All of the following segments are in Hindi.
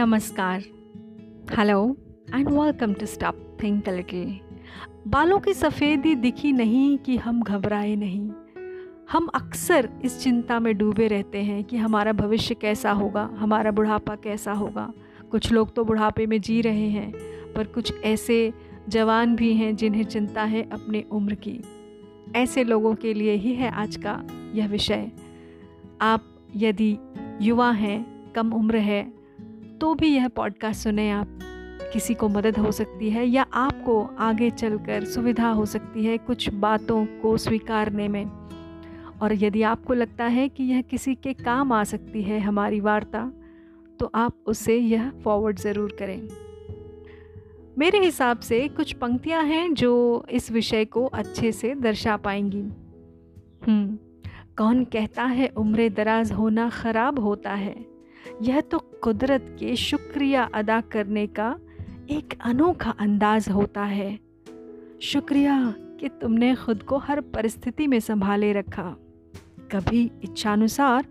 नमस्कार। Hello and welcome to stop think little बालों की सफ़ेदी दिखी नहीं कि हम घबराए नहीं। हम अक्सर इस चिंता में डूबे रहते हैं कि हमारा भविष्य कैसा होगा, हमारा बुढ़ापा कैसा होगा। कुछ लोग तो बुढ़ापे में जी रहे हैं, पर कुछ ऐसे जवान भी हैं जिन्हें चिंता है अपने उम्र की। ऐसे लोगों के लिए ही है आज का यह विषय। आप यदि युवा हैं, कम उम्र है तो भी यह पॉडकास्ट सुने आप। किसी को मदद हो सकती है या आपको आगे चलकर सुविधा हो सकती है कुछ बातों को स्वीकारने में। और यदि आपको लगता है कि यह किसी के काम आ सकती है हमारी वार्ता तो आप उसे यह फॉरवर्ड ज़रूर करें। मेरे हिसाब से कुछ पंक्तियाँ हैं जो इस विषय को अच्छे से दर्शा पाएँगी। हम्म कौन कहता है, उम्र दराज होना ख़राब होता है यह तो कुदरत के शुक्रिया अदा करने का एक अनोखा अंदाज होता है। शुक्रिया कि तुमने खुद को हर परिस्थिति में संभाले रखा। कभी इच्छानुसार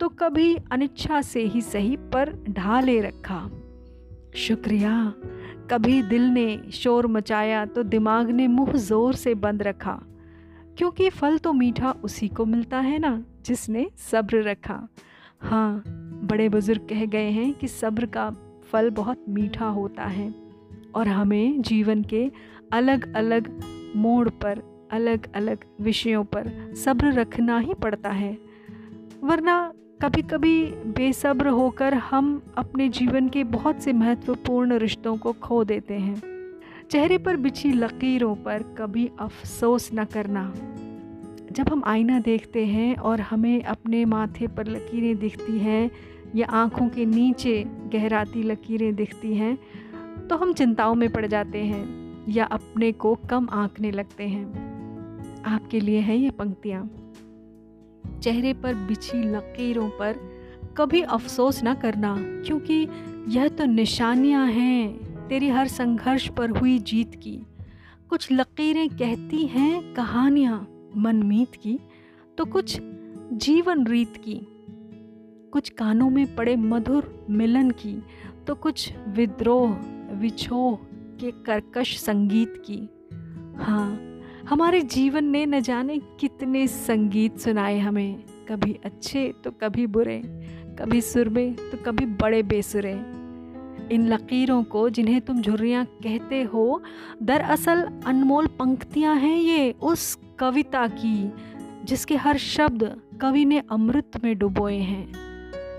तो कभी अनिच्छा से ही सही पर ढाले रखा। शुक्रिया, कभी दिल ने शोर मचाया तो दिमाग ने मुँह ज़ोर से बंद रखा। क्योंकि फल तो मीठा उसी को मिलता है ना, जिसने सब्र रखा। हाँ बड़े बुज़ुर्ग कह गए हैं कि सब्र का फल बहुत मीठा होता है और हमें जीवन के अलग अलग मोड़ पर अलग अलग विषयों पर सब्र रखना ही पड़ता है। वरना कभी कभी बेसब्र होकर हम अपने जीवन के बहुत से महत्वपूर्ण रिश्तों को खो देते हैं। चेहरे पर बिछी लकीरों पर कभी अफसोस न करना। जब हम आईना देखते हैं और हमें अपने माथे पर लकीरें दिखती हैं या आँखों के नीचे गहराती लकीरें दिखती हैं तो हम चिंताओं में पड़ जाते हैं या अपने को कम आंकने लगते हैं। आपके लिए है ये पंक्तियाँ। चेहरे पर बिछी लकीरों पर कभी अफसोस ना करना, क्योंकि यह तो निशानियाँ हैं तेरी हर संघर्ष पर हुई जीत की। कुछ लकीरें कहती हैं कहानियाँ। मनमीत की तो कुछ जीवन रीत की, कुछ कानों में पड़े मधुर मिलन की तो कुछ विद्रोह, विछोह के कर्कश संगीत की। हाँ हमारे जीवन ने न जाने कितने संगीत सुनाए हमें, कभी अच्छे तो कभी बुरे, कभी सुरबे तो कभी बड़े बेसुरे। इन लकीरों को जिन्हें तुम झुर्रियाँ कहते हो, दरअसल अनमोल पंक्तियाँ हैं ये उस कविता की, जिसके हर शब्द कवि ने अमृत में डुबोए हैं।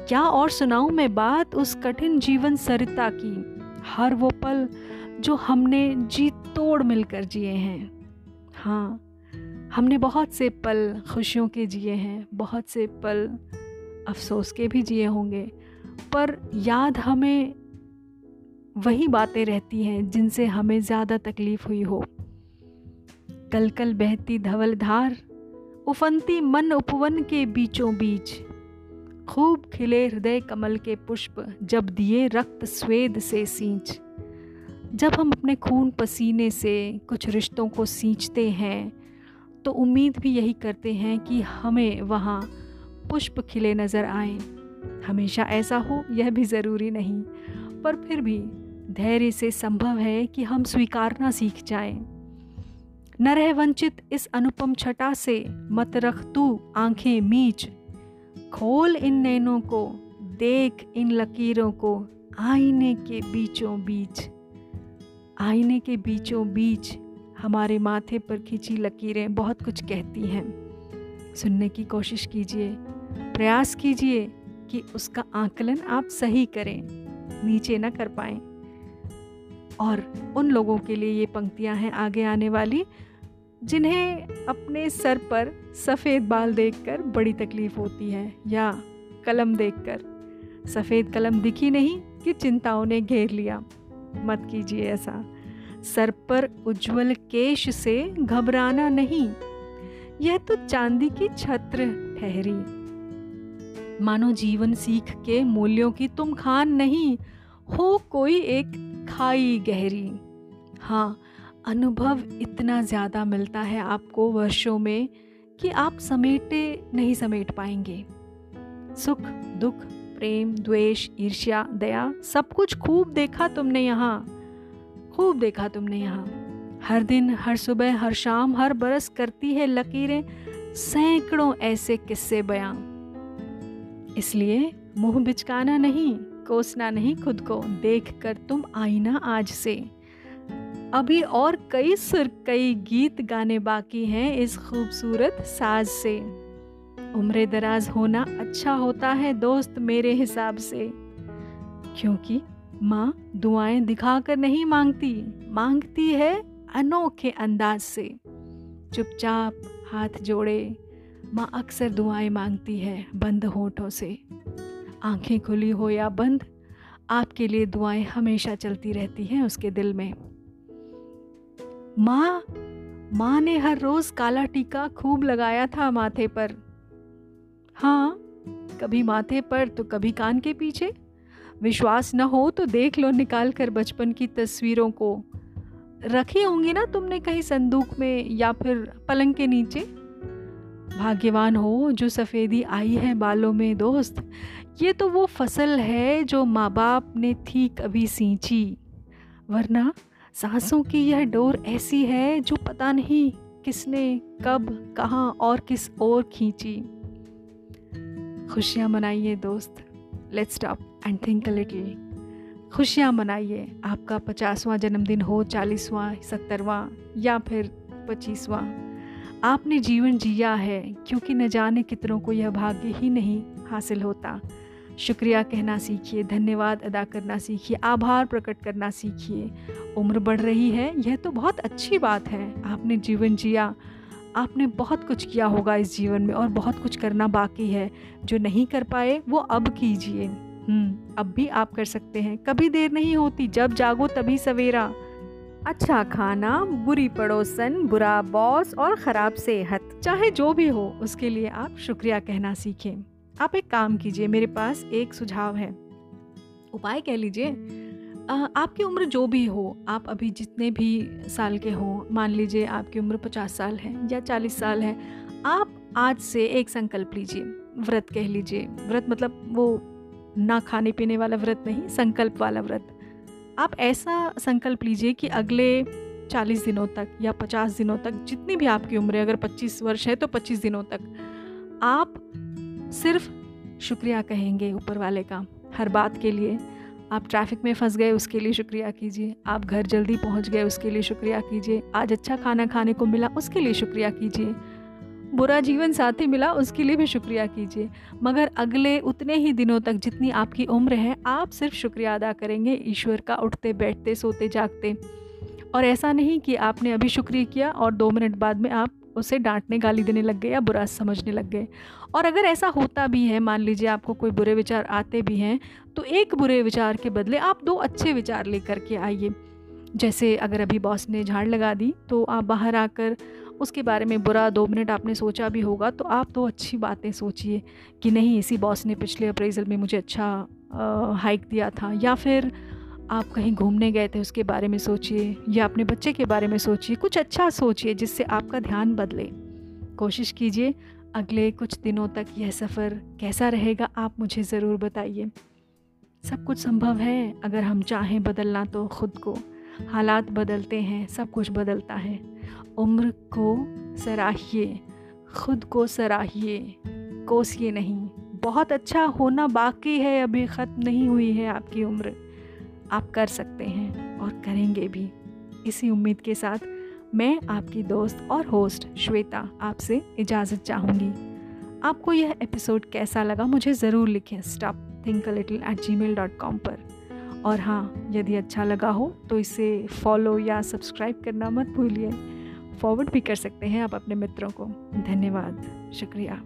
क्या और सुनाऊं मैं बात उस कठिन जीवन सरिता की? हर वो पल जो हमने जी तोड़ मिलकर जिए हैं। हाँ हमने बहुत से पल खुशियों के जिए हैं, बहुत से पल अफसोस के भी जिए होंगे, पर याद हमें वही बातें रहती हैं जिनसे हमें ज़्यादा तकलीफ़ हुई हो। कल कल बहती धवल धार, उफनती मन उपवन के बीचों बीच। खूब खिले हृदय कमल के पुष्प, जब दिए रक्त स्वेद से सींच। जब हम अपने खून पसीने से कुछ रिश्तों को सींचते हैं तो उम्मीद भी यही करते हैं कि हमें वहाँ पुष्प खिले नज़र आए। हमेशा ऐसा हो, यह भी ज़रूरी नहीं, पर फिर भी धैर्य से संभव है कि हम स्वीकारना सीख जाएँ। न रह वंचित इस अनुपम छटा से मत रख तू आँखें मीच। खोल इन नैनों को, देख इन लकीरों को आईने के बीचों बीच। आईने के बीचों बीच हमारे माथे पर खींची लकीरें बहुत कुछ कहती हैं। सुनने की कोशिश कीजिए, प्रयास कीजिए कि उसका आकलन आप सही करें, नीचे न कर पाएँ। और उन लोगों के लिए ये पंक्तियाँ हैं आगे आने वाली, जिन्हें अपने सर पर सफ़ेद बाल देखकर बड़ी तकलीफ़ होती है या कलम देखकर। सफ़ेद कलम दिखी नहीं कि चिंताओं ने घेर लिया। मत कीजिए ऐसा। सर पर उज्जवल केश से घबराना नहीं। यह तो चांदी की छत्र ठहरी। मानो जीवन सीख के मूल्यों की तुम खान नहीं। हो कोई एक खाई गहरी। हाँ अनुभव इतना ज़्यादा मिलता है आपको वर्षों में कि आप समेटे नहीं समेट पाएँगे। सुख, दुख, प्रेम, द्वेष, ईर्ष्या, दया, सब कुछ खूब देखा तुमने यहाँ। खूब देखा तुमने यहाँ। हर दिन, हर सुबह, हर शाम, हर बरस करती है लकीरें, सैकड़ों ऐसे किस्से बयां। इसलिए मुँह बिचकाना नहीं। कोसना नहीं, खुद को देख कर तुम आईना आज से। अभी और कई सुर, कई गीत गाने बाकी हैं इस खूबसूरत साज से। उम्र दराज होना अच्छा होता है दोस्त मेरे हिसाब से। क्योंकि माँ दुआएँ दिखाकर नहीं मांगती मांगती है अनोखे अंदाज से। चुपचाप हाथ जोड़े, माँ अक्सर दुआएँ मांगती है बंद होठों से। आँखें खुली हो या बंद, आपके लिए दुआएँ हमेशा चलती रहती हैं उसके दिल में। माँ माँ ने हर रोज काला टीका खूब लगाया था माथे पर। हाँ कभी माथे पर तो कभी कान के पीछे। विश्वास न हो तो देख लो निकाल कर बचपन की तस्वीरों को। रखी होंगी ना तुमने कहीं संदूक में या फिर पलंग के नीचे? भाग्यवान हो जो सफ़ेदी आई है बालों में दोस्त ये तो वो फ़सल है जो माँ बाप ने थी कभी सींची। वरना सांसों की यह डोर ऐसी है जो पता नहीं किसने कब, कहाँ और किस ओर खींची। खुशियाँ मनाइए दोस्त। Let's stop and think little खुशियाँ मनाइए। आपका पचासवां जन्मदिन हो, चालीसवां, सत्तरवां या फिर पच्चीसवां। आपने जीवन जिया है, क्योंकि न जाने कितनों को यह भाग्य ही नहीं हासिल होता। शुक्रिया कहना सीखिए धन्यवाद अदा करना सीखिए आभार प्रकट करना सीखिए। उम्र बढ़ रही है यह तो बहुत अच्छी बात है। आपने जीवन जिया आपने बहुत कुछ किया होगा इस जीवन में और बहुत कुछ करना बाकी है। जो नहीं कर पाए वो अब कीजिए। हम्म, अब भी आप कर सकते हैं। कभी देर नहीं होती जब जागो तभी सवेरा। अच्छा खाना बुरी पड़ोसन बुरा बॉस और ख़राब सेहत चाहे जो भी हो उसके लिए आप शुक्रिया कहना सीखें। आप एक काम कीजिए, मेरे पास एक सुझाव है। उपाय कह लीजिए। आपकी उम्र जो भी हो, आप अभी जितने भी साल के हों, मान लीजिए आपकी उम्र पचास साल है या चालीस साल है, आप आज से एक संकल्प लीजिए। व्रत कह लीजिए। व्रत मतलब वो ना खाने पीने वाला व्रत नहीं, संकल्प वाला व्रत। आप ऐसा संकल्प लीजिए कि अगले चालीस दिनों तक या पचास दिनों तक जितनी भी आपकी उम्र है, अगर पच्चीस वर्ष है तो पच्चीस दिनों तक, आप सिर्फ़ शुक्रिया कहेंगे ऊपर वाले का हर बात के लिए। आप ट्रैफ़िक में फंस गए, उसके लिए शुक्रिया कीजिए। आप घर जल्दी पहुँच गए, उसके लिए शुक्रिया कीजिए। आज अच्छा खाना खाने को मिला, उसके लिए शुक्रिया कीजिए। बुरा जीवन साथी मिला, उसके लिए भी शुक्रिया कीजिए। मगर अगले उतने ही दिनों तक जितनी आपकी उम्र है, आप सिर्फ़ शुक्रिया अदा करेंगे। ईश्वर का उठते, बैठते, सोते, जागते। और ऐसा नहीं कि आपने अभी शुक्रिया किया और दो मिनट बाद में आप उसे डांटने, गाली देने लग गए या बुरा समझने लग गए। और अगर ऐसा होता भी है, मान लीजिए आपको कोई बुरे विचार आते भी हैं तो एक बुरे विचार के बदले आप दो अच्छे विचार लेकर के आइए। जैसे अगर अभी बॉस ने झाड़ लगा दी तो आप बाहर आकर उसके बारे में बुरा दो मिनट आपने सोचा भी होगा तो आप दो अच्छी बातें सोचिए कि नहीं, इसी बॉस ने पिछले अप्रेजल में मुझे अच्छा हाइक दिया था। या फिर आप कहीं घूमने गए थे, उसके बारे में सोचिए, या अपने बच्चे के बारे में सोचिए, कुछ अच्छा सोचिए जिससे आपका ध्यान बदले। कोशिश कीजिए अगले कुछ दिनों तक यह सफ़र कैसा रहेगा, आप मुझे ज़रूर बताइए। सब कुछ संभव है, अगर हम चाहें बदलना तो ख़ुद को। हालात बदलते हैं, सब कुछ बदलता है। उम्र को सराहिए, खुद को सराहिए, कोसिए नहीं। बहुत अच्छा होना बाकी है, अभी ख़त्म नहीं हुई है आपकी उम्र। आप कर सकते हैं और करेंगे भी। इसी उम्मीद के साथ मैं आपकी दोस्त और होस्ट श्वेता आपसे इजाज़त चाहूँगी। आपको यह एपिसोड कैसा लगा मुझे ज़रूर लिखें stop think little at Gmail dot com पर। और हाँ यदि अच्छा लगा हो तो इसे फॉलो या सब्सक्राइब करना मत भूलिए। फॉरवर्ड भी कर सकते हैं आप अपने मित्रों को। धन्यवाद। शुक्रिया।